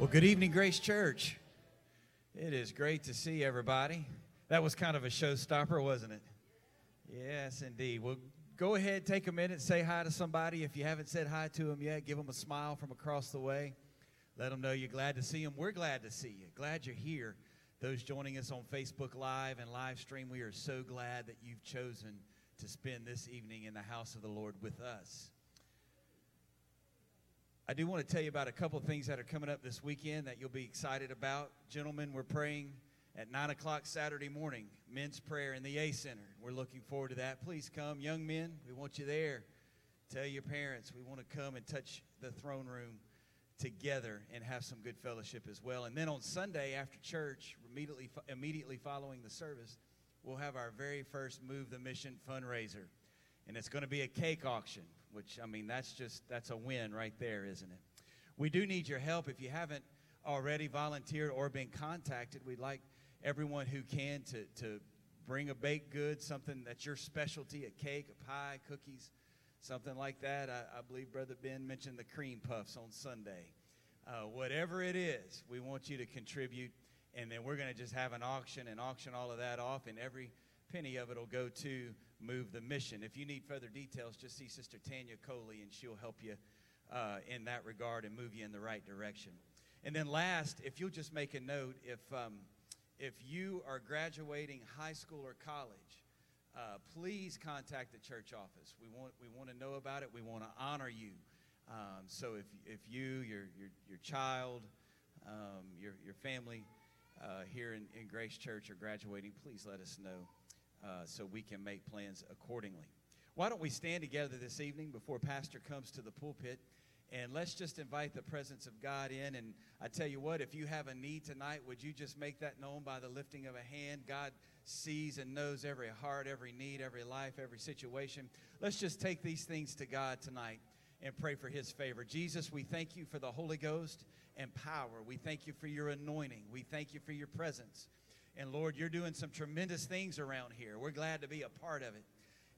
Well, good evening, Grace Church. It is great to see everybody. That was kind of a showstopper, wasn't it? Yes, indeed. Well, go ahead, take a minute, say hi to somebody. If you haven't said hi to them yet, give them a smile from across the way. Let them know you're glad to see them. We're glad to see you. Glad you're here. Those joining us on Facebook Live and live stream, we are so glad that you've chosen to spend this evening in the house of the Lord with us. I do want to tell you about a couple of things that are coming up this weekend that you'll be excited about. Gentlemen, we're praying at 9 o'clock Saturday morning, men's prayer in the A Center. We're looking forward to that. Please come. Young men, we want you there. Tell your parents we want to come and touch the throne room together and have some good fellowship as well. And then on Sunday after church, immediately, immediately following the service, we'll have our very first Move the Mission fundraiser. And it's going to be a cake auction which, I mean, that's just, that's a win right there, isn't it? We do need your help. If you haven't already volunteered or been contacted, we'd like everyone who can to, to bring a baked good, something that's your specialty, a cake, a pie, cookies, something like that. I, I believe Brother Ben mentioned the cream puffs on Sunday. Uh, whatever it is, we want you to contribute, and then we're going to just have an auction and auction all of that off, and every penny of it will go to move the mission. If you need further details, just see Sister Tanya Coley, and she'll help you uh, in that regard and move you in the right direction. And then last, if you'll just make a note, if um, if you are graduating high school or college, uh, please contact the church office. We want we want to know about it. We want to honor you. Um, so if if you your your your child, um, your your family uh, here in, in Grace Church are graduating, please let us know. Uh, so we can make plans accordingly. Why don't we stand together this evening before Pastor comes to the pulpit? And let's just invite the presence of God in. And I tell you what, if you have a need tonight, would you just make that known by the lifting of a hand? God sees and knows every heart, every need, every life, every situation. Let's just take these things to God tonight and pray for his favor. Jesus, we thank you for the Holy Ghost and power. We thank you for your anointing. We thank you for your presence. And Lord, you're doing some tremendous things around here. We're glad to be a part of it.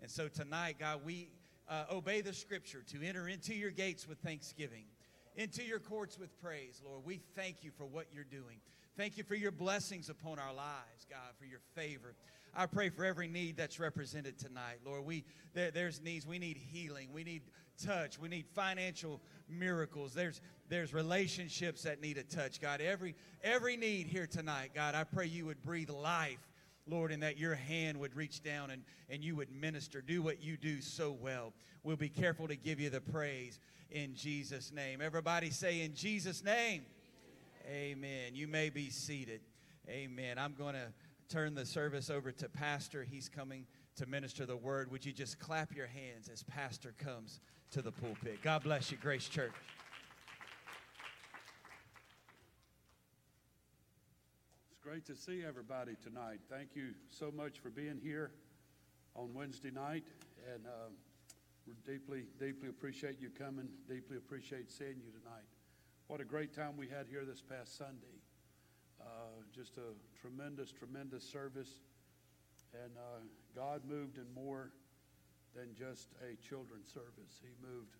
And so tonight, God, we uh, obey the scripture to enter into your gates with thanksgiving, into your courts with praise, Lord. We thank you for what you're doing. Thank you for your blessings upon our lives, God, for your favor. I pray for every need that's represented tonight, Lord. We there, there's needs. We need healing. We need touch. We need financial miracles. There's there's relationships that need a touch, God. Every every need here tonight, God, I pray you would breathe life, Lord, and that your hand would reach down and, and you would minister. Do what you do so well. We'll be careful to give you the praise in Jesus' name. Everybody say in Jesus' name. Amen. You may be seated. Amen. I'm going to turn the service over to Pastor. He's coming to minister the word. Would you just clap your hands as Pastor comes to the pulpit? God bless you, Grace Church. It's great to see everybody tonight. Thank you so much for being here on Wednesday night, and uh, we deeply, deeply appreciate you coming. Deeply appreciate seeing you tonight. What a great time we had here this past Sunday. Uh, just a tremendous, tremendous service, and uh, God moved in more than just a children's service. He moved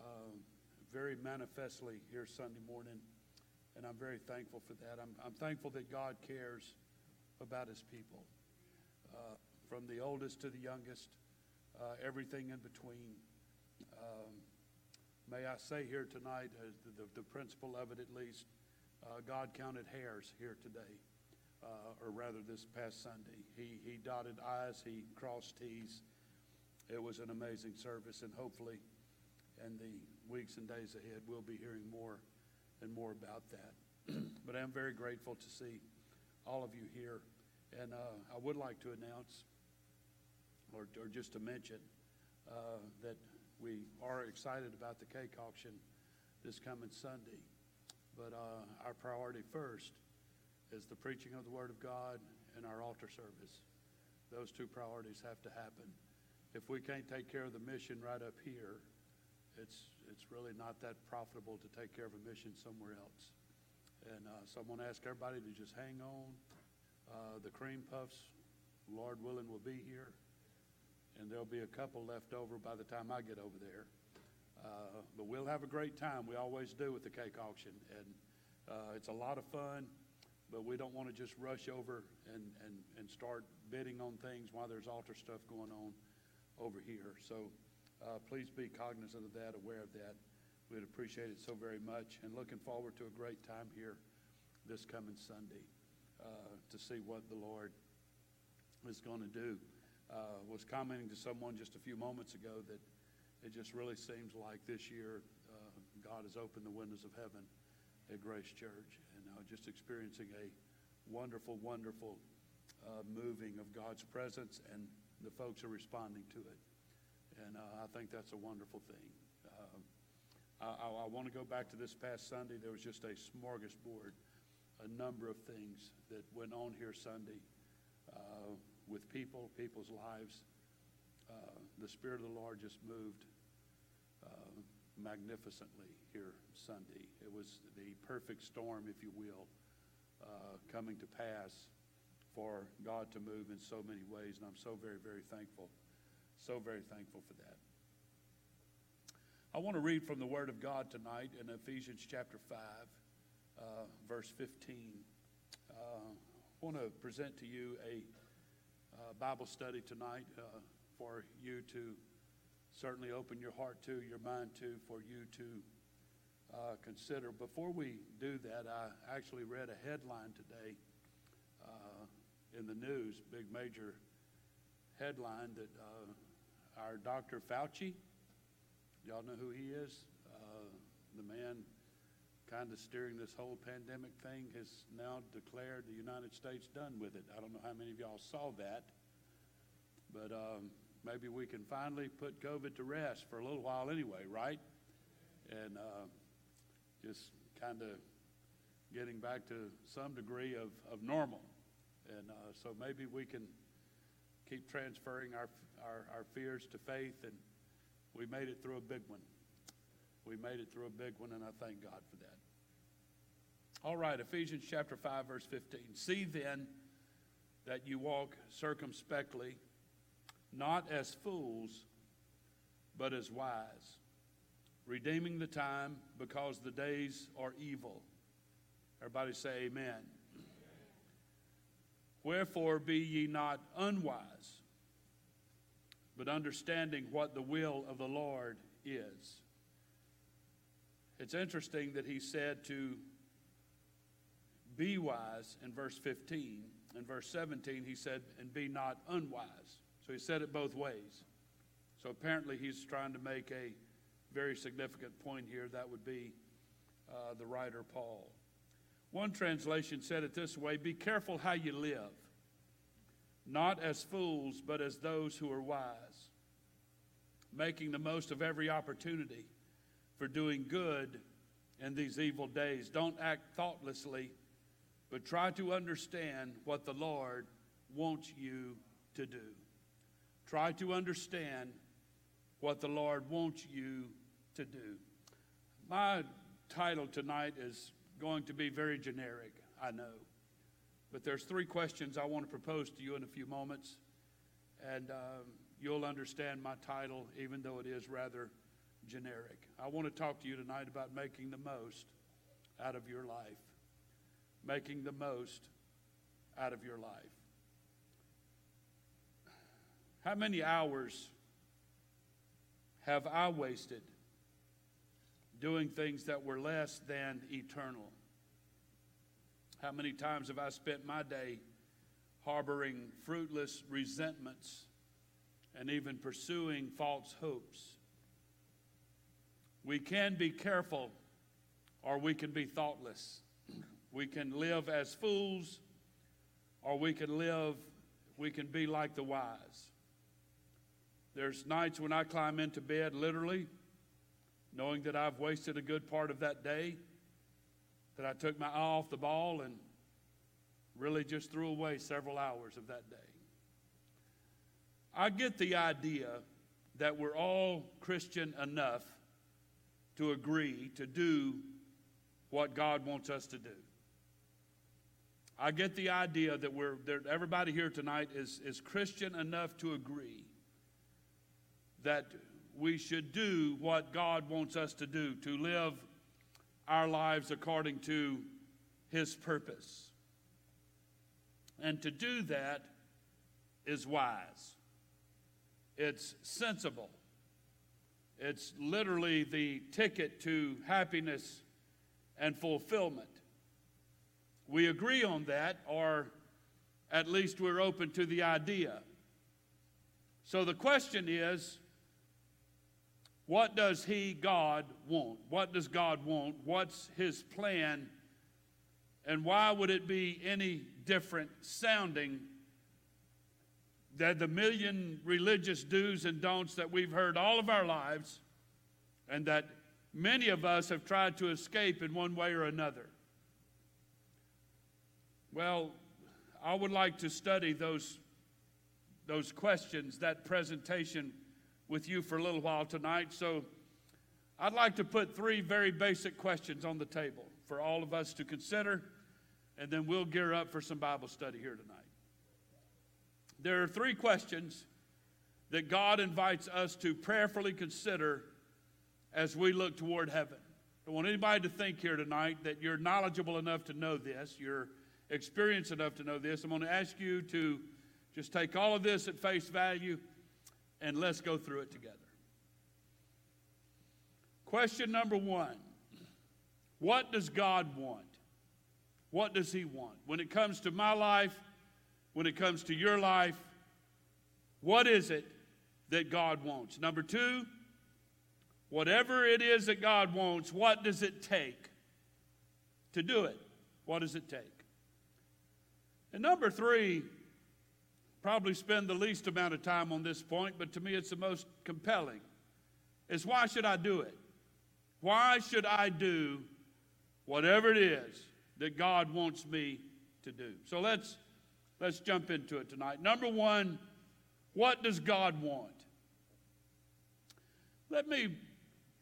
uh, very manifestly here Sunday morning and I'm very thankful for that. I'm, I'm thankful that God cares about his people, uh, from the oldest to the youngest, uh, everything in between. Um, may I say here tonight, uh, the, the, the, principle of it at least, uh, God counted hairs here today, uh, or rather this past Sunday. He, he dotted I's, he crossed T's. It was an amazing service, and hopefully, in the weeks and days ahead, we'll be hearing more and more about that. but I'm very grateful to see all of you here. And uh, I would like to announce, or, or just to mention, uh, that we are excited about the cake auction this coming Sunday. But uh, our priority first is the preaching of the Word of God and our altar service. Those two priorities have to happen. If we can't take care of the mission right up here, it's it's really not that profitable to take care of a mission somewhere else. And uh, so I'm going to ask everybody to just hang on. Uh, the cream puffs, Lord willing, will be here. And there'll be a couple left over by the time I get over there. Uh, but we'll have a great time. We always do with the cake auction. And Uh, it's a lot of fun, but we don't want to just rush over and, and, and start bidding on things while there's altar stuff going on over here. So uh, please be cognizant of that, aware of that. We'd appreciate it so very much, and looking forward to a great time here this coming Sunday uh, to see what the Lord is going to do. Uh, was commenting to someone just a few moments ago that it just really seems like this year uh, God has opened the windows of heaven at Grace Church, uh, just experiencing a wonderful, wonderful uh, moving of God's presence, and the folks are responding to it. And uh, I think that's a wonderful thing. I, I, I want to go back to this past Sunday. There was just a smorgasbord, a number of things that went on here Sunday uh, with people, people's lives. Uh, the Spirit of the Lord just moved uh, magnificently here Sunday. It was the perfect storm, if you will, uh, coming to pass for God to move in so many ways, and I'm so very, very thankful. So very thankful for that. I want to read from the Word of God tonight in Ephesians chapter 5, uh, verse 15. Uh, I want to present to you a uh, Bible study tonight uh, for you to certainly open your heart to, your mind to, for you to uh, consider. Before we do that, I actually read a headline today uh, in the news, big major headline that uh, our Dr. Fauci, y'all know who he is? Uh, the man kind of steering this whole pandemic thing has now declared the United States done with it. I don't know how many of y'all saw that, but um, maybe we can finally put COVID to rest for a little while anyway, right? And uh, just kind of getting back to some degree of, of normal. And uh, so maybe we can keep transferring our, our, our fears to faith, and we made it through a big one. We made it through a big one, and I thank God for that. All right, Ephesians chapter 5, verse 15. See then that you walk circumspectly, not as fools, but as wise, redeeming the time because the days are evil. Everybody say amen. Wherefore be ye not unwise, but understanding what the will of the Lord is. It's interesting that he said to be wise in verse 15. In verse 17, he said, and be not unwise. So he said it both ways. So apparently he's trying to make a very significant point here. That would be uh, the writer Paul. One translation said it this way Be careful how you live, not as fools, but as those who are wise, making the most of every opportunity for doing good in these evil days. Don't act thoughtlessly, but try to understand what the Lord wants you to do. Try to understand what the Lord wants you to do. My title tonight is going to be very generic, I know. But there's three questions I want to propose to you in a few moments. And um, you'll understand my title, even though it is rather generic. I want to talk to you tonight about making the most out of your life. Making the most out of your life. How many hours have I wasted doing things that were less than eternal? How many times have I spent my day harboring fruitless resentments and even pursuing false hopes? We can be careful or we can be thoughtless. We can live as fools or we can live, we can be like the wise. There's nights when I climb into bed literally, knowing that I've wasted a good part of that day, that I took my eye off the ball and really just threw away several hours of that day. I get the idea that we're all Christian enough to agree to do what God wants us to do. I get the idea that we're that everybody here tonight is, is Christian enough to agree that we should do what God wants us to do, to live our lives according to his purpose. And to do that is wise, it's sensible, it's literally the ticket to happiness and fulfillment. We agree on that, or at least we're open to the idea. So the question is what does He, God, want? What does God want? What's His plan? And why would it be any different sounding than the million religious do's and don'ts that we've heard all of our lives and that many of us have tried to escape in one way or another? Well, I would like to study those, those questions, that presentation with you for a little while tonight. So I'd like to put three very basic questions on the table for all of us to consider, and then we'll gear up for some Bible study here tonight. There are three questions that God invites us to prayerfully consider as we look toward heaven. I don't want anybody to think here tonight that you're knowledgeable enough to know this, you're experienced enough to know this. I'm going to ask you to just take all of this at face value and let's go through it together. Question number one What does God want? What does He want? When it comes to my life, when it comes to your life, what is it that God wants? Number two, whatever it is that God wants, what does it take to do it? What does it take? And number three, probably spend the least amount of time on this point, but to me it's the most compelling, is why should I do it? Why should I do whatever it is that God wants me to do? So let's let's jump into it tonight. Number 1, what does God want? Let me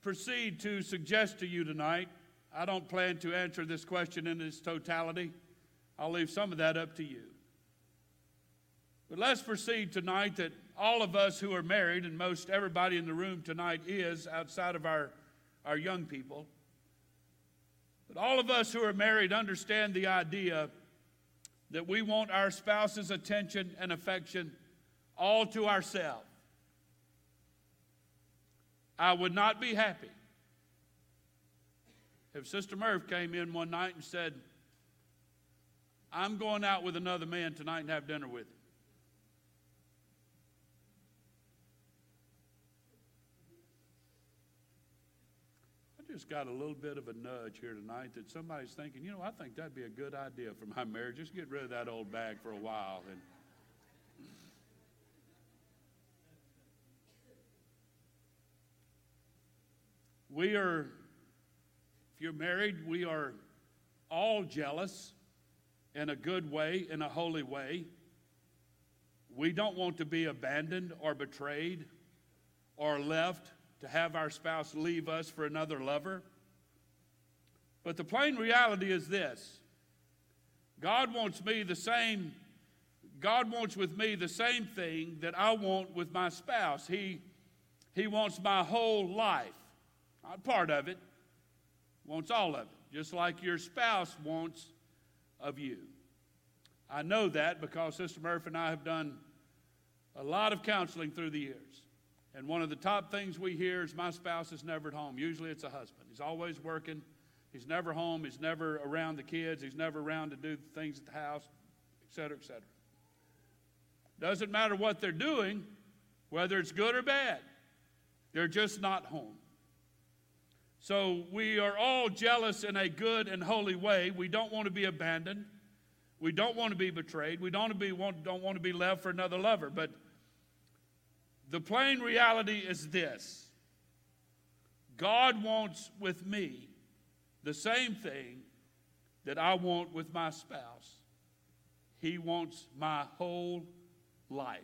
proceed to suggest to you tonight. I don't plan to answer this question in its totality. I'll leave some of that up to you. But let's proceed tonight that all of us who are married, and most everybody in the room tonight is outside of our, our young people, but all of us who are married understand the idea that we want our spouse's attention and affection all to ourselves. I would not be happy if Sister Murph came in one night and said, I'm going out with another man tonight and have dinner with him. Just got a little bit of a nudge here tonight that somebody's thinking, you know, I think that'd be a good idea for my marriage. Just get rid of that old bag for a while. And we are, if you're married, we are all jealous in a good way, in a holy way. We don't want to be abandoned or betrayed or left to have our spouse leave us for another lover. But the plain reality is this God wants me the same, God wants with me the same thing that I want with my spouse. He, he wants my whole life, not part of it, wants all of it, just like your spouse wants of you. I know that because Sister Murphy and I have done a lot of counseling through the years. And one of the top things we hear is my spouse is never at home. Usually it's a husband. He's always working. He's never home. He's never around the kids. He's never around to do the things at the house, et cetera, et cetera. Doesn't matter what they're doing, whether it's good or bad. They're just not home. So we are all jealous in a good and holy way. We don't want to be abandoned. We don't want to be betrayed. We don't, be, don't want to be left for another lover. But the plain reality is this God wants with me the same thing that I want with my spouse. He wants my whole life.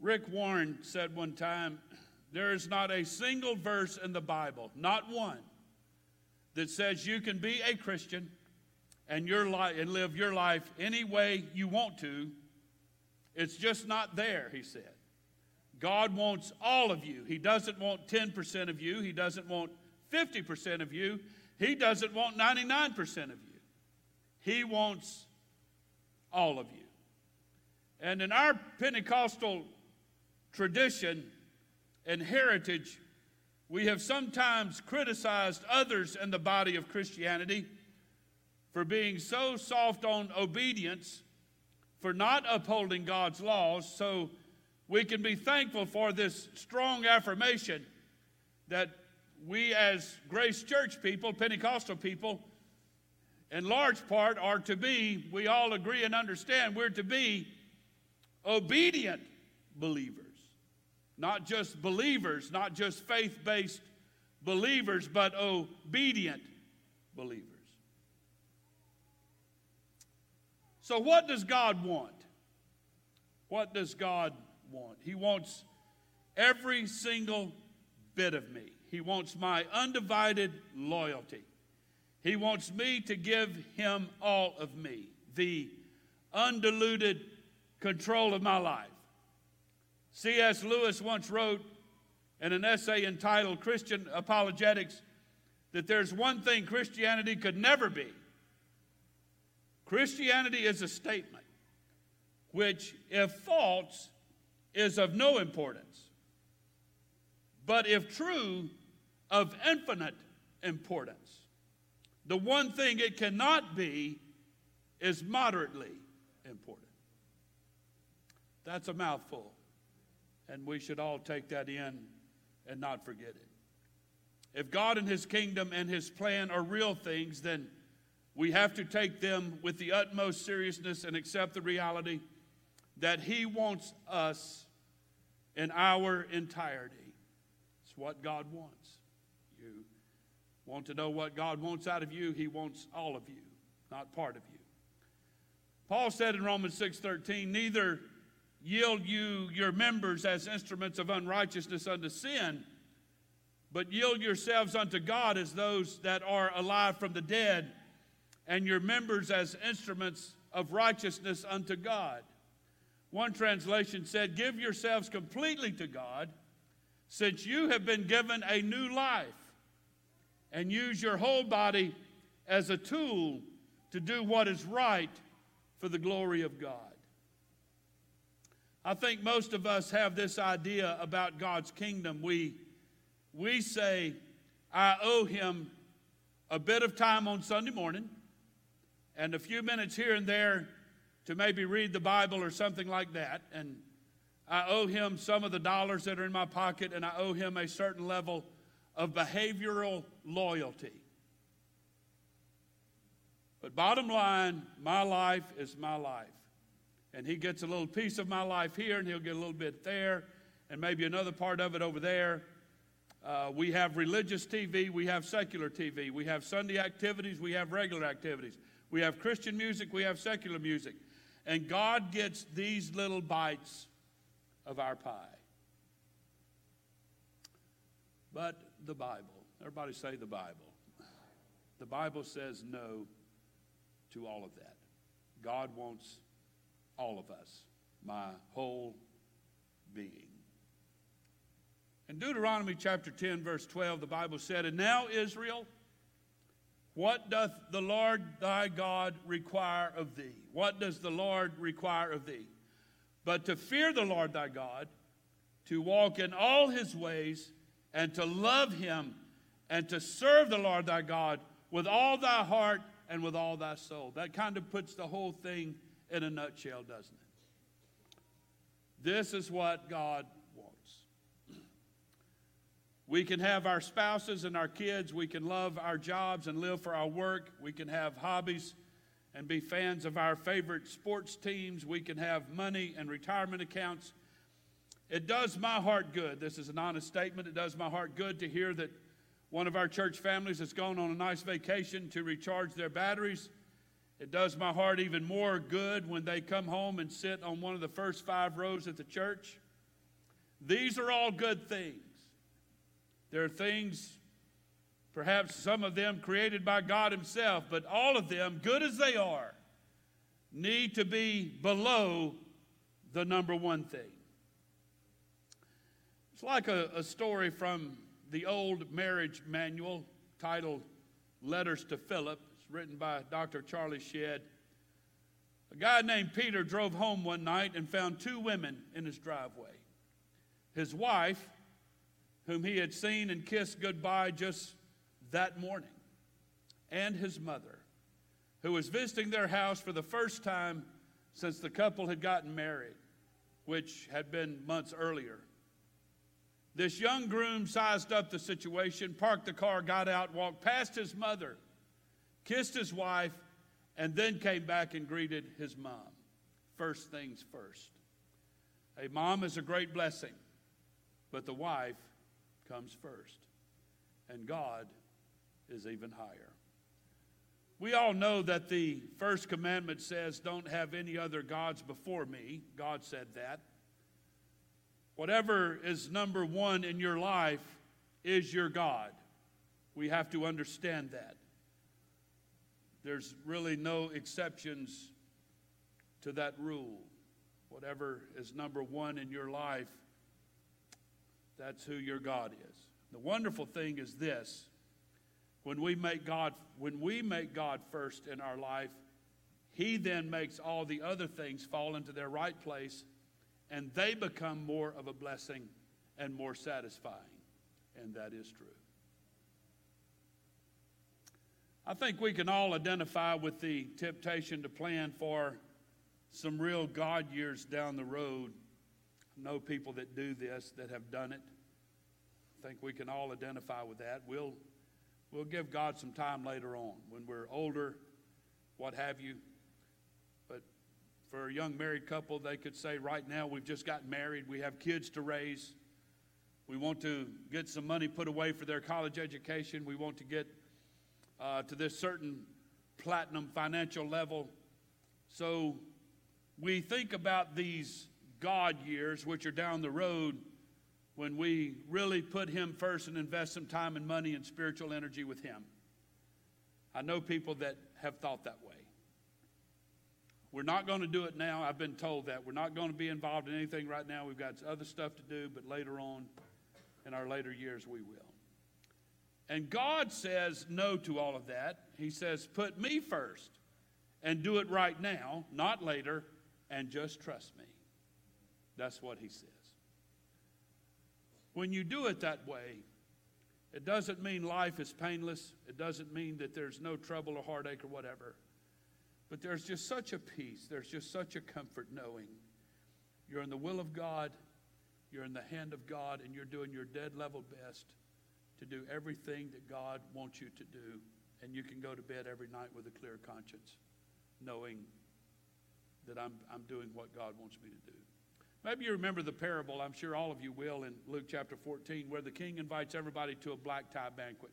Rick Warren said one time there is not a single verse in the Bible, not one, that says you can be a Christian and, your life, and live your life any way you want to it's just not there, he said. God wants all of you. He doesn't want 10% of you. He doesn't want 50% of you. He doesn't want 99% of you. He wants all of you. And in our Pentecostal tradition and heritage, we have sometimes criticized others in the body of Christianity for being so soft on obedience, for not upholding God's laws. So we can be thankful for this strong affirmation that we, as Grace Church people, Pentecostal people, in large part are to be, we all agree and understand, we're to be obedient believers. Not just believers, not just faith based believers, but obedient believers. So, what does God want? What does God want? He wants every single bit of me. He wants my undivided loyalty. He wants me to give him all of me, the undiluted control of my life. C.S. Lewis once wrote in an essay entitled Christian Apologetics that there's one thing Christianity could never be. Christianity is a statement which, if false, is of no importance, but if true, of infinite importance. The one thing it cannot be is moderately important. That's a mouthful, and we should all take that in and not forget it. If God and His kingdom and His plan are real things, then we have to take them with the utmost seriousness and accept the reality that He wants us in our entirety. It's what God wants. You want to know what God wants out of you, He wants all of you, not part of you. Paul said in Romans 6:13, neither yield you your members as instruments of unrighteousness unto sin, but yield yourselves unto God as those that are alive from the dead, and your members as instruments of righteousness unto God. One translation said, Give yourselves completely to God, since you have been given a new life, and use your whole body as a tool to do what is right for the glory of God. I think most of us have this idea about God's kingdom. We, we say, I owe him a bit of time on Sunday morning and a few minutes here and there to maybe read the Bible or something like that. And I owe him some of the dollars that are in my pocket, and I owe him a certain level of behavioral loyalty. But bottom line, my life is my life. And he gets a little piece of my life here, and he'll get a little bit there, and maybe another part of it over there. Uh, we have religious TV, we have secular TV, we have Sunday activities, we have regular activities, we have Christian music, we have secular music. And God gets these little bites of our pie. But the Bible, everybody say the Bible. The Bible says no to all of that. God wants all of us, my whole being. In Deuteronomy chapter 10, verse 12, the Bible said, And now, Israel, what doth the Lord thy God require of thee? What does the Lord require of thee? But to fear the Lord thy God, to walk in all his ways, and to love him, and to serve the Lord thy God with all thy heart and with all thy soul. That kind of puts the whole thing in a nutshell, doesn't it? This is what God we can have our spouses and our kids. We can love our jobs and live for our work. We can have hobbies and be fans of our favorite sports teams. We can have money and retirement accounts. It does my heart good. This is an honest statement. It does my heart good to hear that one of our church families has gone on a nice vacation to recharge their batteries. It does my heart even more good when they come home and sit on one of the first five rows at the church. These are all good things. There are things, perhaps some of them created by God Himself, but all of them, good as they are, need to be below the number one thing. It's like a, a story from the old marriage manual titled Letters to Philip. It's written by Dr. Charlie Shedd. A guy named Peter drove home one night and found two women in his driveway. His wife, whom he had seen and kissed goodbye just that morning, and his mother, who was visiting their house for the first time since the couple had gotten married, which had been months earlier. This young groom sized up the situation, parked the car, got out, walked past his mother, kissed his wife, and then came back and greeted his mom. First things first. A mom is a great blessing, but the wife comes first, and God is even higher. We all know that the first commandment says, Don't have any other gods before me. God said that. Whatever is number one in your life is your God. We have to understand that. There's really no exceptions to that rule. Whatever is number one in your life, that's who your God is. The wonderful thing is this when we make God, when we make God first in our life, He then makes all the other things fall into their right place, and they become more of a blessing and more satisfying. And that is true. I think we can all identify with the temptation to plan for some real God years down the road. Know people that do this, that have done it. I think we can all identify with that. We'll, we'll give God some time later on when we're older, what have you. But for a young married couple, they could say, right now, we've just gotten married, we have kids to raise, we want to get some money put away for their college education, we want to get uh, to this certain platinum financial level. So we think about these God years, which are down the road, when we really put Him first and invest some time and money and spiritual energy with Him. I know people that have thought that way. We're not going to do it now. I've been told that. We're not going to be involved in anything right now. We've got other stuff to do, but later on, in our later years, we will. And God says no to all of that. He says, put me first and do it right now, not later, and just trust me. That's what He says. When you do it that way, it doesn't mean life is painless. It doesn't mean that there's no trouble or heartache or whatever. But there's just such a peace. There's just such a comfort knowing you're in the will of God, you're in the hand of God, and you're doing your dead level best to do everything that God wants you to do. And you can go to bed every night with a clear conscience, knowing that I'm, I'm doing what God wants me to do. Maybe you remember the parable, I'm sure all of you will, in Luke chapter 14, where the king invites everybody to a black tie banquet.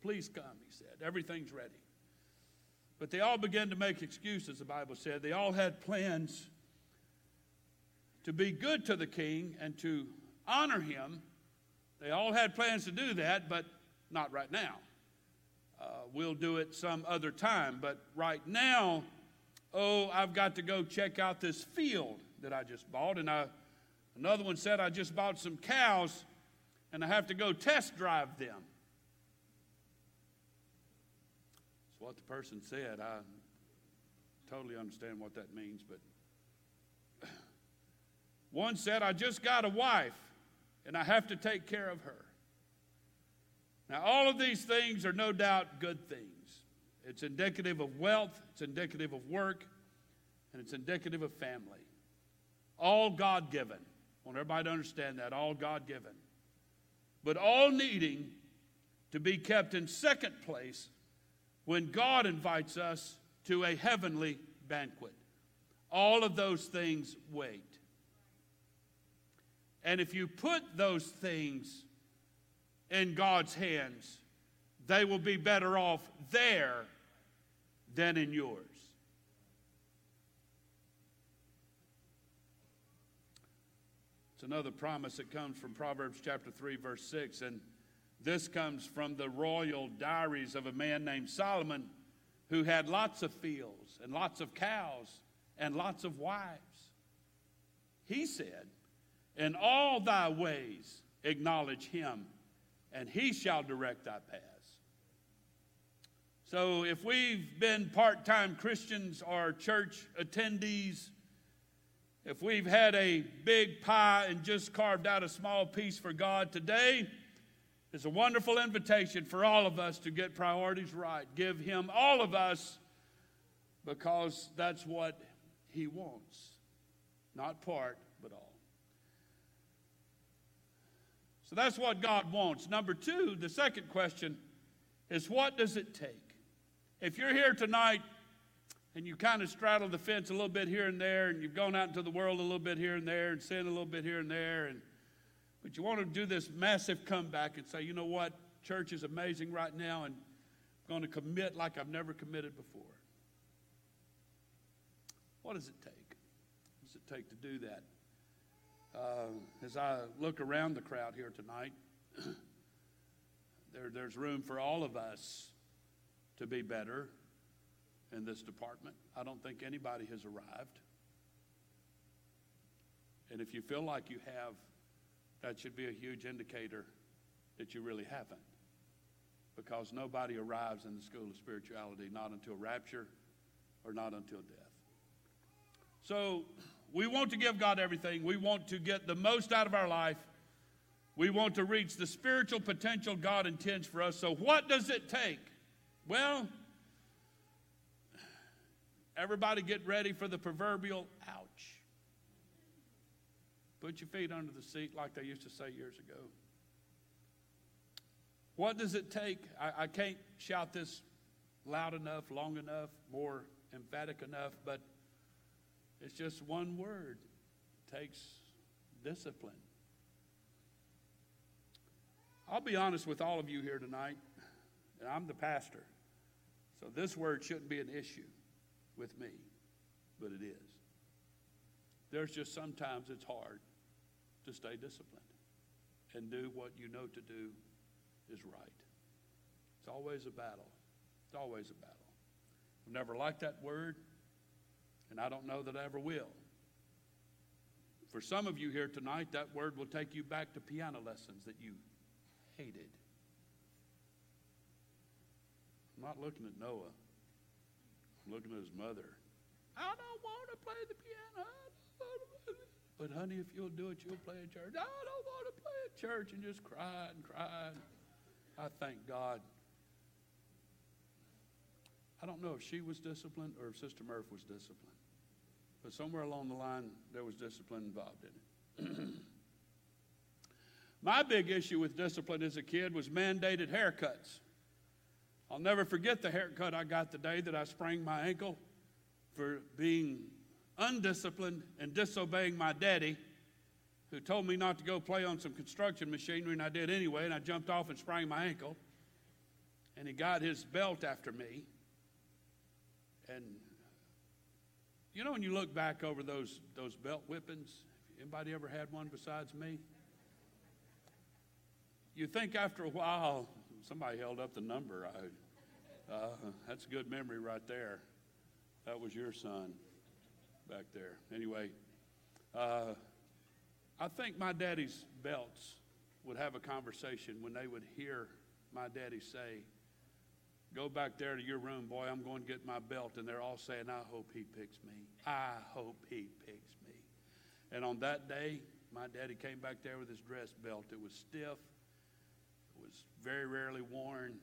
Please come, he said. Everything's ready. But they all began to make excuses, the Bible said. They all had plans to be good to the king and to honor him. They all had plans to do that, but not right now. Uh, we'll do it some other time. But right now, oh, I've got to go check out this field that I just bought. And I, another one said, I just bought some cows and I have to go test drive them. That's what the person said. I totally understand what that means, but one said, I just got a wife and I have to take care of her. Now, all of these things are no doubt good things. It's indicative of wealth, it's indicative of work, and it's indicative of family. All God given. I want everybody to understand that. All God given. But all needing to be kept in second place when God invites us to a heavenly banquet. All of those things wait. And if you put those things in God's hands, they will be better off there than in yours. It's another promise that comes from Proverbs chapter 3, verse 6. And this comes from the royal diaries of a man named Solomon who had lots of fields and lots of cows and lots of wives. He said, In all thy ways acknowledge him, and he shall direct thy paths. So if we've been part time Christians or church attendees, if we've had a big pie and just carved out a small piece for God today, it's a wonderful invitation for all of us to get priorities right. Give Him all of us because that's what He wants. Not part, but all. So that's what God wants. Number two, the second question is what does it take? If you're here tonight and you kind of straddle the fence a little bit here and there, and you've gone out into the world a little bit here and there, and sin a little bit here and there, and but you want to do this massive comeback and say, you know what, church is amazing right now, and I'm going to commit like I've never committed before. What does it take? What does it take to do that? Uh, as I look around the crowd here tonight, there, there's room for all of us to be better in this department. I don't think anybody has arrived. And if you feel like you have, that should be a huge indicator that you really haven't. Because nobody arrives in the school of spirituality not until rapture or not until death. So we want to give God everything. We want to get the most out of our life. We want to reach the spiritual potential God intends for us. So, what does it take? Well, everybody get ready for the proverbial ouch. Put your feet under the seat like they used to say years ago. What does it take? I, I can't shout this loud enough, long enough, more emphatic enough, but it's just one word. It takes discipline. I'll be honest with all of you here tonight, and I'm the pastor. So this word shouldn't be an issue with me, but it is. There's just sometimes it's hard to stay disciplined and do what you know to do is right. It's always a battle. It's always a battle. I've never liked that word, and I don't know that I ever will. For some of you here tonight, that word will take you back to piano lessons that you hated. I'm not looking at Noah. I'm looking at his mother. I don't want to play the piano. But honey, if you'll do it, you'll play in church. I don't want to play in church and just cry and cry. I thank God. I don't know if she was disciplined or if Sister Murph was disciplined. But somewhere along the line, there was discipline involved in it. My big issue with discipline as a kid was mandated haircuts. I'll never forget the haircut I got the day that I sprained my ankle for being undisciplined and disobeying my daddy, who told me not to go play on some construction machinery, and I did anyway, and I jumped off and sprained my ankle. And he got his belt after me. And you know when you look back over those, those belt whippings, anybody ever had one besides me? You think after a while, somebody held up the number. I, uh, that's a good memory right there. That was your son back there. Anyway, uh, I think my daddy's belts would have a conversation when they would hear my daddy say, Go back there to your room, boy, I'm going to get my belt. And they're all saying, I hope he picks me. I hope he picks me. And on that day, my daddy came back there with his dress belt. It was stiff, was very rarely worn,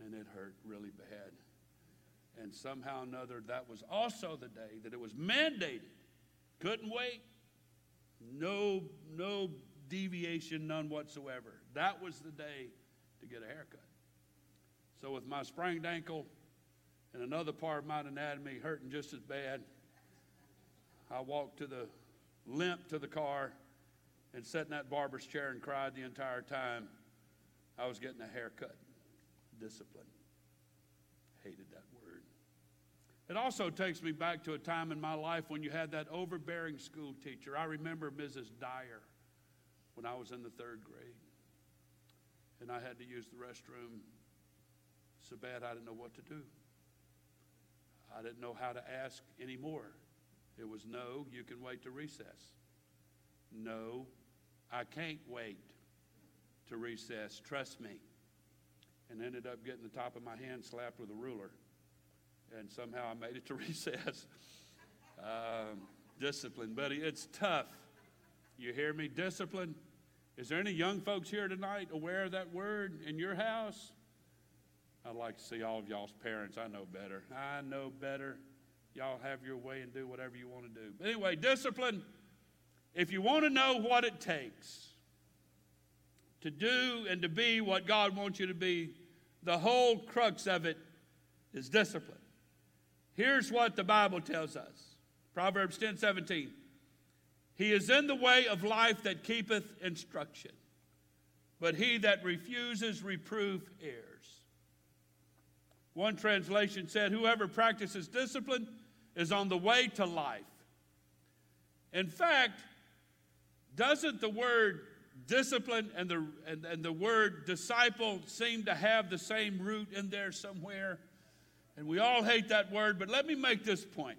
and it hurt really bad. And somehow or another, that was also the day that it was mandated. Couldn't wait. No, no deviation, none whatsoever. That was the day to get a haircut. So, with my sprained ankle and another part of my anatomy hurting just as bad, I walked to the limp to the car and sat in that barber's chair and cried the entire time I was getting a haircut. Discipline. Hated that word. It also takes me back to a time in my life when you had that overbearing school teacher. I remember Mrs. Dyer when I was in the third grade. And I had to use the restroom so bad I didn't know what to do. I didn't know how to ask anymore. It was no, you can wait to recess. No, I can't wait to recess. Trust me. And ended up getting the top of my hand slapped with a ruler. And somehow I made it to recess. um, discipline, buddy. It's tough. You hear me? Discipline. Is there any young folks here tonight aware of that word in your house? I'd like to see all of y'all's parents. I know better. I know better. Y'all have your way and do whatever you want to do. But anyway, discipline. If you want to know what it takes to do and to be what God wants you to be, the whole crux of it is discipline. Here's what the Bible tells us Proverbs 10 17. He is in the way of life that keepeth instruction, but he that refuses reproof errs. One translation said, Whoever practices discipline is on the way to life. In fact, doesn't the word discipline and the, and, and the word disciple seem to have the same root in there somewhere? And we all hate that word, but let me make this point.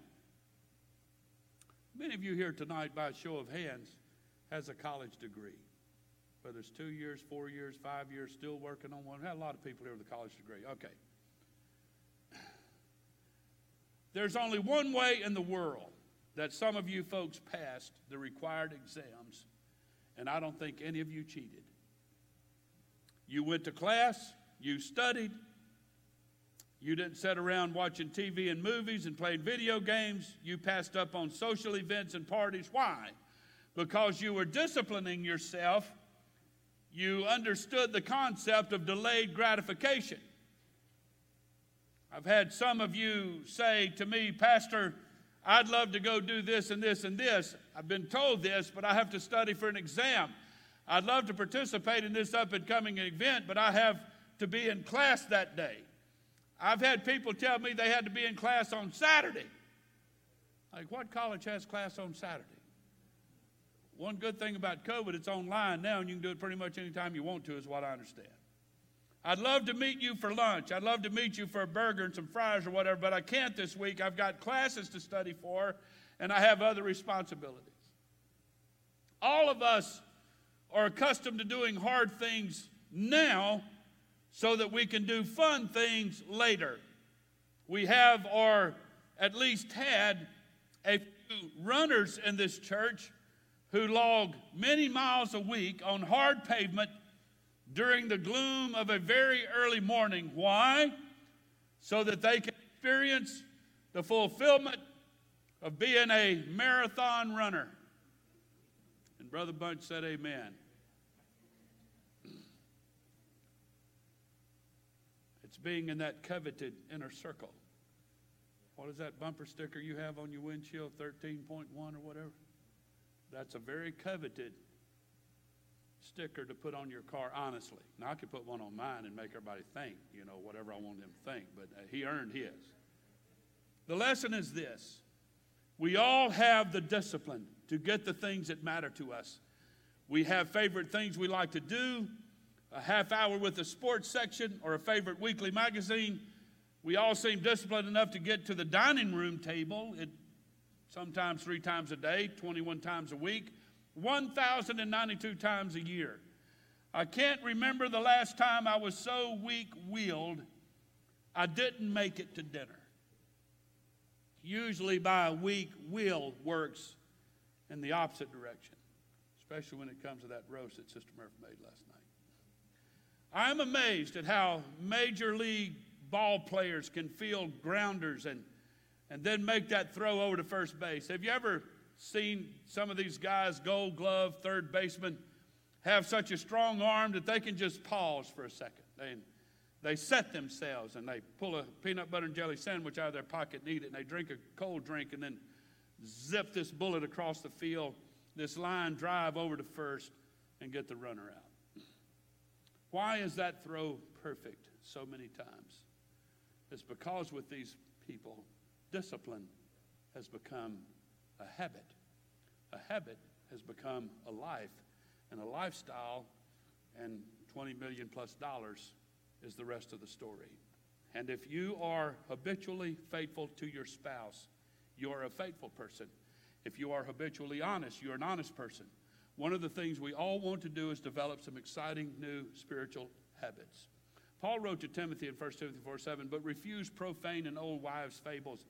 Many of you here tonight, by a show of hands, has a college degree. Whether it's two years, four years, five years, still working on one. We had a lot of people here with a college degree. Okay. There's only one way in the world that some of you folks passed the required exams, and I don't think any of you cheated. You went to class, you studied, you didn't sit around watching TV and movies and playing video games. You passed up on social events and parties. Why? Because you were disciplining yourself. You understood the concept of delayed gratification. I've had some of you say to me, Pastor, I'd love to go do this and this and this. I've been told this, but I have to study for an exam. I'd love to participate in this up and coming event, but I have to be in class that day. I've had people tell me they had to be in class on Saturday. Like, what college has class on Saturday? One good thing about COVID, it's online now, and you can do it pretty much anytime you want to, is what I understand. I'd love to meet you for lunch. I'd love to meet you for a burger and some fries or whatever, but I can't this week. I've got classes to study for, and I have other responsibilities. All of us are accustomed to doing hard things now so that we can do fun things later. We have, or at least had, a few runners in this church who log many miles a week on hard pavement during the gloom of a very early morning. Why? So that they can experience the fulfillment of being a marathon runner. And Brother Bunch said, Amen. It's being in that coveted inner circle. What is that bumper sticker you have on your windshield, 13.1 or whatever? That's a very coveted sticker to put on your car, honestly. Now, I could put one on mine and make everybody think, you know, whatever I want them to think, but uh, he earned his. The lesson is this we all have the discipline to get the things that matter to us. We have favorite things we like to do, a half hour with the sports section or a favorite weekly magazine. We all seem disciplined enough to get to the dining room table, it, sometimes three times a day, 21 times a week, 1,092 times a year. I can't remember the last time I was so weak willed I didn't make it to dinner. Usually, by a weak will works in the opposite direction, especially when it comes to that roast that Sister Murphy made last night. I'm amazed at how major league ball players can field grounders and, and then make that throw over to first base. Have you ever seen some of these guys, gold glove, third baseman, have such a strong arm that they can just pause for a second? They set themselves and they pull a peanut butter and jelly sandwich out of their pocket and eat it, and they drink a cold drink and then zip this bullet across the field, this line drive over to first, and get the runner out. Why is that throw perfect so many times? It's because with these people, discipline has become a habit. A habit has become a life, and a lifestyle, and 20 million plus dollars is the rest of the story. And if you are habitually faithful to your spouse, you're a faithful person. If you are habitually honest, you're an honest person. one of the things we all want to do is develop some exciting new spiritual habits. Paul wrote to Timothy in 1 Timothy 4 7, but refuse profane and old wives' fables,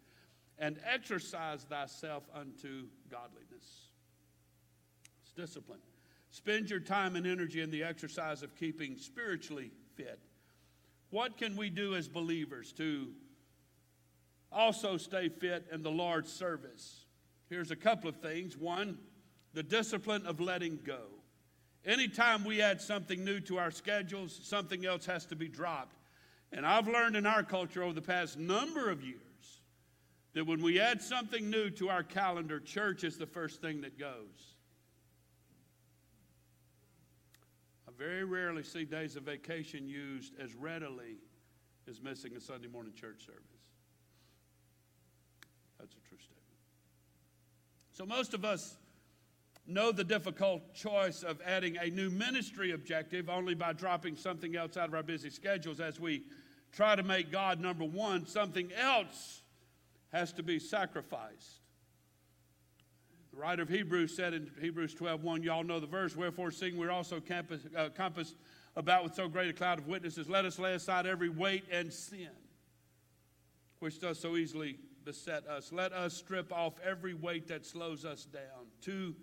and exercise thyself unto godliness. It's discipline. Spend your time and energy in the exercise of keeping spiritually fit. What can we do as believers to also stay fit in the Lord's service? Here's a couple of things. One, the discipline of letting go. Anytime we add something new to our schedules, something else has to be dropped. And I've learned in our culture over the past number of years that when we add something new to our calendar, church is the first thing that goes. I very rarely see days of vacation used as readily as missing a Sunday morning church service. That's a true statement. So most of us know the difficult choice of adding a new ministry objective only by dropping something else out of our busy schedules as we try to make God number one, something else has to be sacrificed. The writer of Hebrews said in Hebrews 12 1, y'all know the verse, Wherefore, seeing we're also uh, compassed about with so great a cloud of witnesses, let us lay aside every weight and sin which does so easily beset us. Let us strip off every weight that slows us down. Two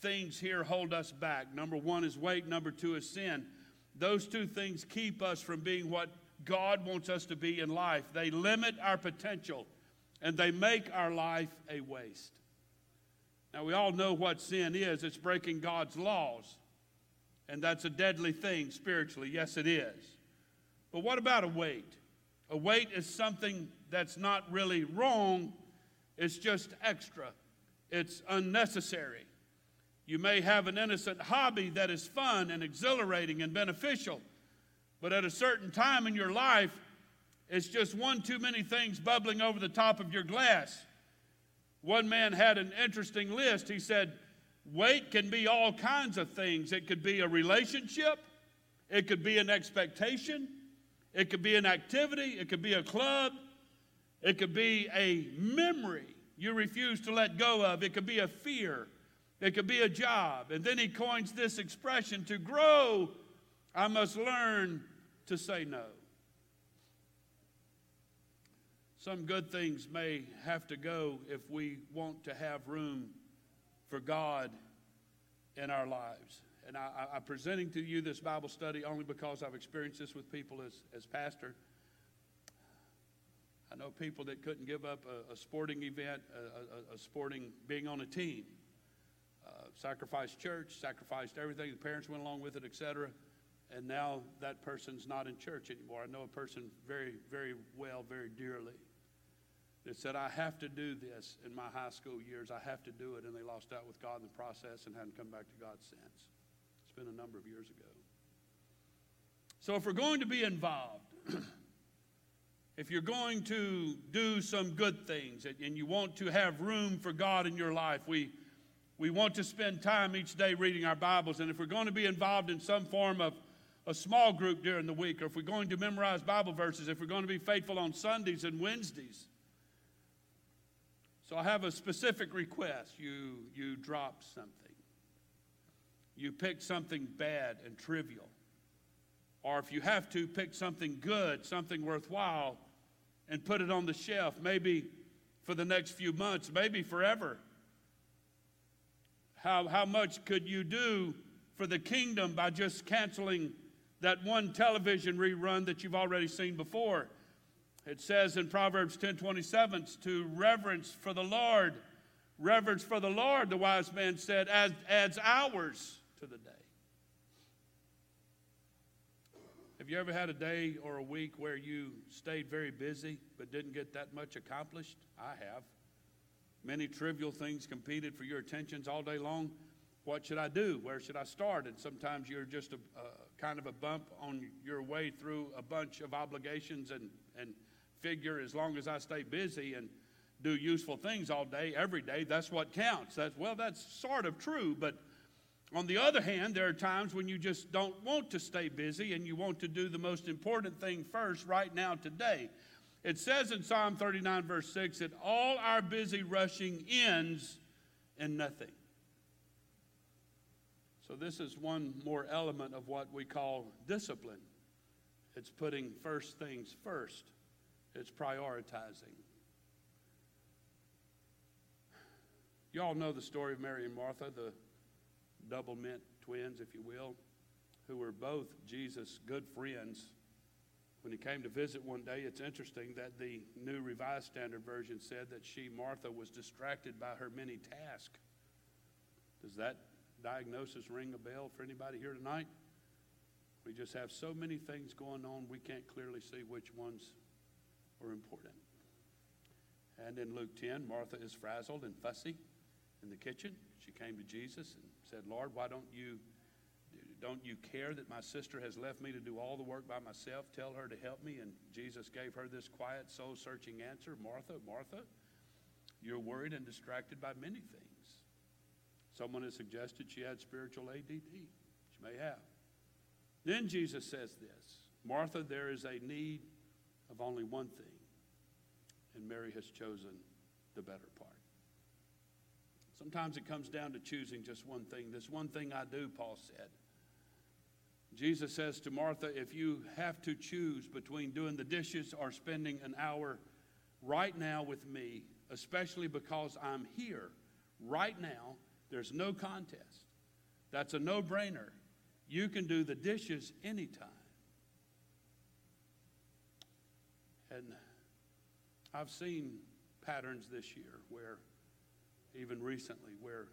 things here hold us back. Number one is weight, number two is sin. Those two things keep us from being what God wants us to be in life. They limit our potential and they make our life a waste. Now, we all know what sin is it's breaking God's laws, and that's a deadly thing spiritually. Yes, it is. But what about a weight? A weight is something that's not really wrong, it's just extra, it's unnecessary. You may have an innocent hobby that is fun and exhilarating and beneficial, but at a certain time in your life, it's just one too many things bubbling over the top of your glass. One man had an interesting list. He said, Weight can be all kinds of things. It could be a relationship, it could be an expectation, it could be an activity, it could be a club, it could be a memory you refuse to let go of, it could be a fear, it could be a job. And then he coins this expression to grow, I must learn to say no. Some good things may have to go if we want to have room for God in our lives. And I, am presenting to you this Bible study only because I've experienced this with people as, as pastor. I know people that couldn't give up a, a sporting event, a, a, a, sporting being on a team uh, sacrificed church, sacrificed everything. The parents went along with it, etc. And now that person's not in church anymore. I know a person very, very well, very dearly that said, I have to do this in my high school years. I have to do it. And they lost out with God in the process and hadn't come back to God since. It's been a number of years ago. So if we're going to be involved, if you're going to do some good things and you want to have room for God in your life, we we want to spend time each day reading our Bibles, and if we're going to be involved in some form of a small group during the week, or if we're going to memorize Bible verses, if we're going to be faithful on Sundays and Wednesdays. So I have a specific request. You, you drop something. You pick something bad and trivial. Or if you have to, pick something good, something worthwhile, and put it on the shelf, maybe for the next few months, maybe forever. How, how much could you do for the kingdom by just canceling that one television rerun that you've already seen before? It says in Proverbs 10 27 to reverence for the Lord. Reverence for the Lord, the wise man said, adds, adds hours to the day. Have you ever had a day or a week where you stayed very busy but didn't get that much accomplished? I have. Many trivial things competed for your attentions all day long. What should I do? Where should I start? And sometimes you're just a, a kind of a bump on your way through a bunch of obligations and, and figure as long as I stay busy and do useful things all day, every day, that's what counts. That's, well, that's sort of true, but on the other hand, there are times when you just don't want to stay busy and you want to do the most important thing first right now today. It says in Psalm 39, verse 6, that all our busy rushing ends in nothing. So, this is one more element of what we call discipline. It's putting first things first, it's prioritizing. You all know the story of Mary and Martha, the Doublemint twins, if you will, who were both Jesus' good friends. When he came to visit one day, it's interesting that the New Revised Standard Version said that she, Martha, was distracted by her many tasks. Does that diagnosis ring a bell for anybody here tonight? We just have so many things going on, we can't clearly see which ones are important. And in Luke 10, Martha is frazzled and fussy in the kitchen. She came to Jesus and said, Lord, why don't you don't you care that my sister has left me to do all the work by myself? Tell her to help me. And Jesus gave her this quiet, soul searching answer Martha, Martha, you're worried and distracted by many things. Someone has suggested she had spiritual ADD. She may have. Then Jesus says this Martha, there is a need of only one thing, and Mary has chosen the better part. Sometimes it comes down to choosing just one thing. This one thing I do, Paul said. Jesus says to Martha, if you have to choose between doing the dishes or spending an hour right now with me, especially because I'm here right now, there's no contest. That's a no brainer. You can do the dishes anytime. And I've seen patterns this year where, even recently, where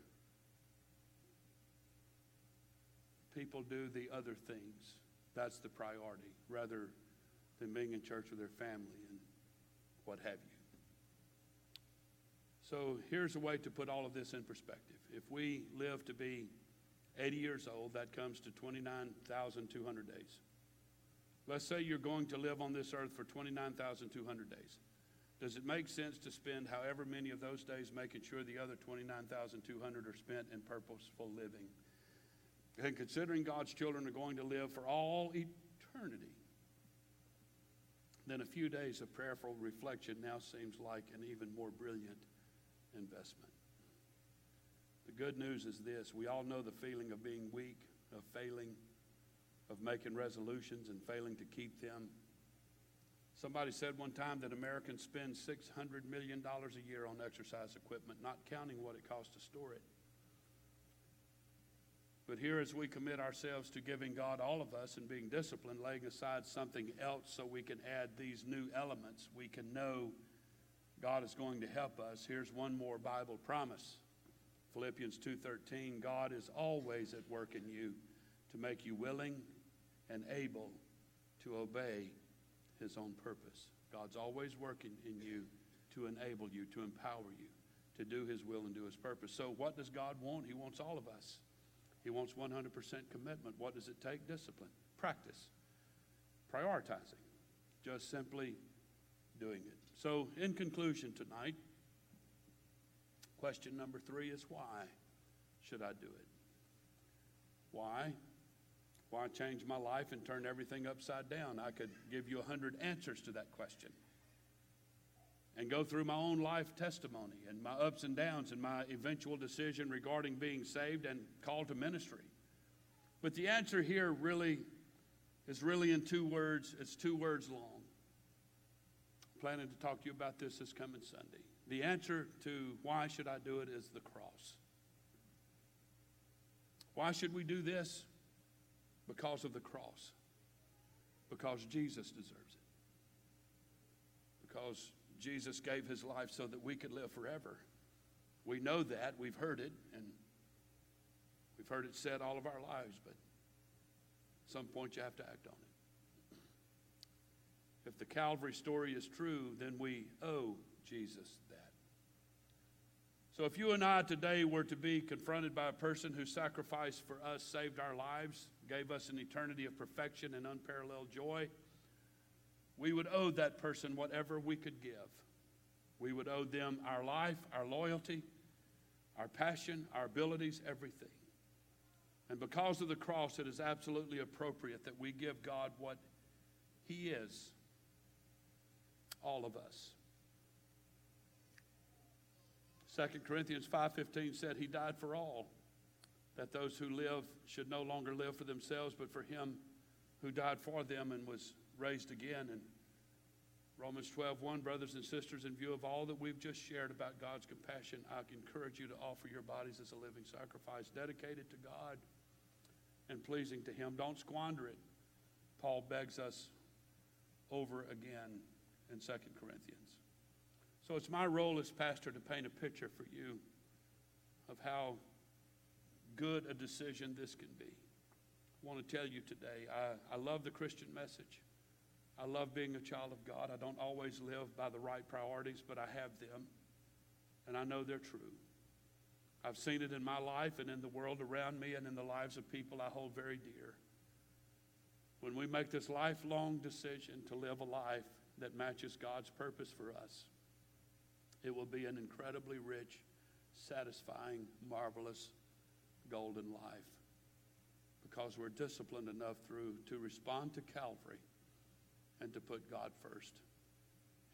people do the other things. That's the priority, rather than being in church with their family and what have you. So here's a way to put all of this in perspective. If we live to be 80 years old, that comes to 29,200 days. Let's say you're going to live on this earth for 29,200 days. Does it make sense to spend however many of those days making sure the other 29,200 are spent in purposeful living? And considering God's children are going to live for all eternity, then a few days of prayerful reflection now seems like an even more brilliant investment. The good news is this we all know the feeling of being weak, of failing, of making resolutions and failing to keep them. Somebody said one time that Americans spend $600 million a year on exercise equipment, not counting what it costs to store it. But here, as we commit ourselves to giving God all of us and being disciplined, laying aside something else so we can add these new elements, we can know God is going to help us. Here's one more Bible promise. Philippians 2:13 God is always at work in you to make you willing and able to obey his own purpose. God's always working in you to enable you, to empower you to do his will and do his purpose. So what does God want? He wants all of us. He wants 100% commitment. What does it take? Discipline, practice, prioritizing, just simply doing it. So, in conclusion tonight, question number three is why should I do it? Why? Why change my life and turn everything upside down? I could give you a hundred answers to that question and go through my own life testimony and my ups and downs and my eventual decision regarding being saved and called to ministry. But the answer here really is really in two words. It's two words long. I'm planning to talk to you about this this coming Sunday. The answer to why should I do it is the cross. Why should we do this? Because of the cross. Because Jesus deserves it. Because Jesus gave his life so that we could live forever. We know that. We've heard it, and we've heard it said all of our lives, but at some point you have to act on it. If the Calvary story is true, then we owe Jesus that. So if you and I today were to be confronted by a person who sacrificed for us, saved our lives, gave us an eternity of perfection and unparalleled joy, we would owe that person whatever we could give. We would owe them our life, our loyalty, our passion, our abilities, everything. And because of the cross, it is absolutely appropriate that we give God what He is, all of us. 2 Corinthians 5:15 said he died for all that those who live should no longer live for themselves, but for him who died for them and was raised again. And Romans 12, 1, brothers and sisters, in view of all that we've just shared about God's compassion, I encourage you to offer your bodies as a living sacrifice, dedicated to God and pleasing to Him. Don't squander it. Paul begs us over again in 2 Corinthians. So it's my role as pastor to paint a picture for you of how good a decision this can be. I want to tell you today, I, I love the Christian message. I love being a child of God. I don't always live by the right priorities, but I have them, and I know they're true. I've seen it in my life and in the world around me and in the lives of people I hold very dear. When we make this lifelong decision to live a life that matches God's purpose for us, it will be an incredibly rich, satisfying, marvelous, golden life because we're disciplined enough through to respond to Calvary and to put God first.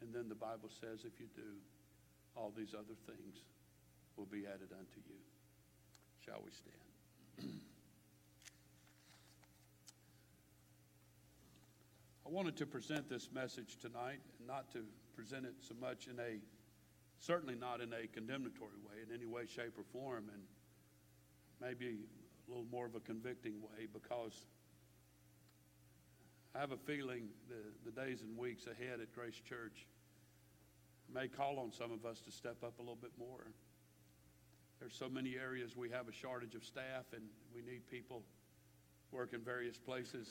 And then the Bible says if you do, all these other things will be added unto you. Shall we stand? I wanted to present this message tonight, not to present it so much in a, certainly not in a condemnatory way, in any way, shape, or form, and maybe a little more of a convicting way, because I have a feeling the, the days and weeks ahead at Grace Church may call on some of us to step up a little bit more. There's so many areas we have a shortage of staff, and we need people work in various places.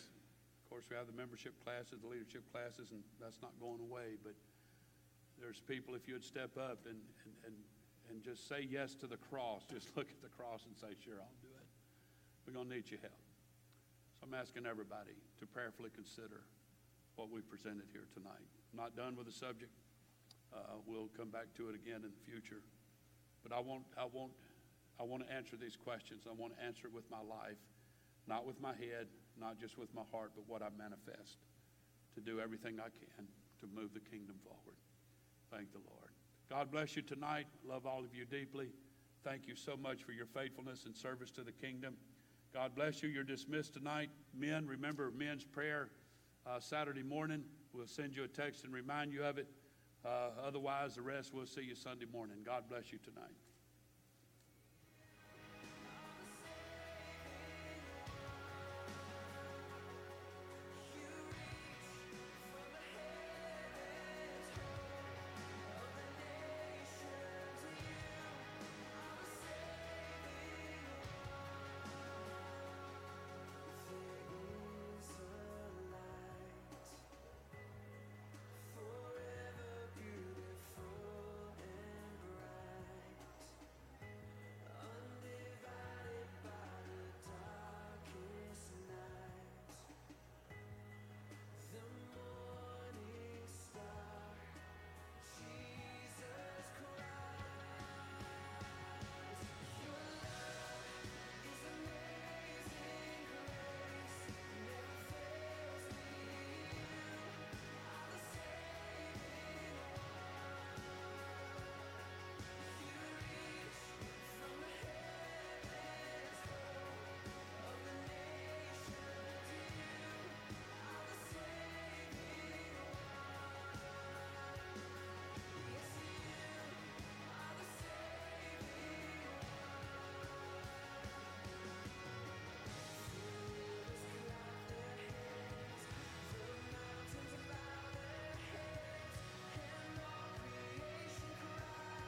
Of course, we have the membership classes, the leadership classes, and that's not going away. But there's people, if you would step up and, and, and, and just say yes to the cross, just look at the cross and say, Sure, I'll do it. We're going to need your help. So I'm asking everybody to prayerfully consider what we presented here tonight. I'm not done with the subject. Uh, we'll come back to it again in the future. But I want, I want, I want to answer these questions. I want to answer it with my life, not with my head, not just with my heart, but what I manifest to do everything I can to move the kingdom forward. Thank the Lord. God bless you tonight. Love all of you deeply. Thank you so much for your faithfulness and service to the kingdom. God bless you. You're dismissed tonight. Men, remember men's prayer uh, Saturday morning. We'll send you a text and remind you of it. Uh, otherwise, the rest we'll see you Sunday morning. God bless you tonight.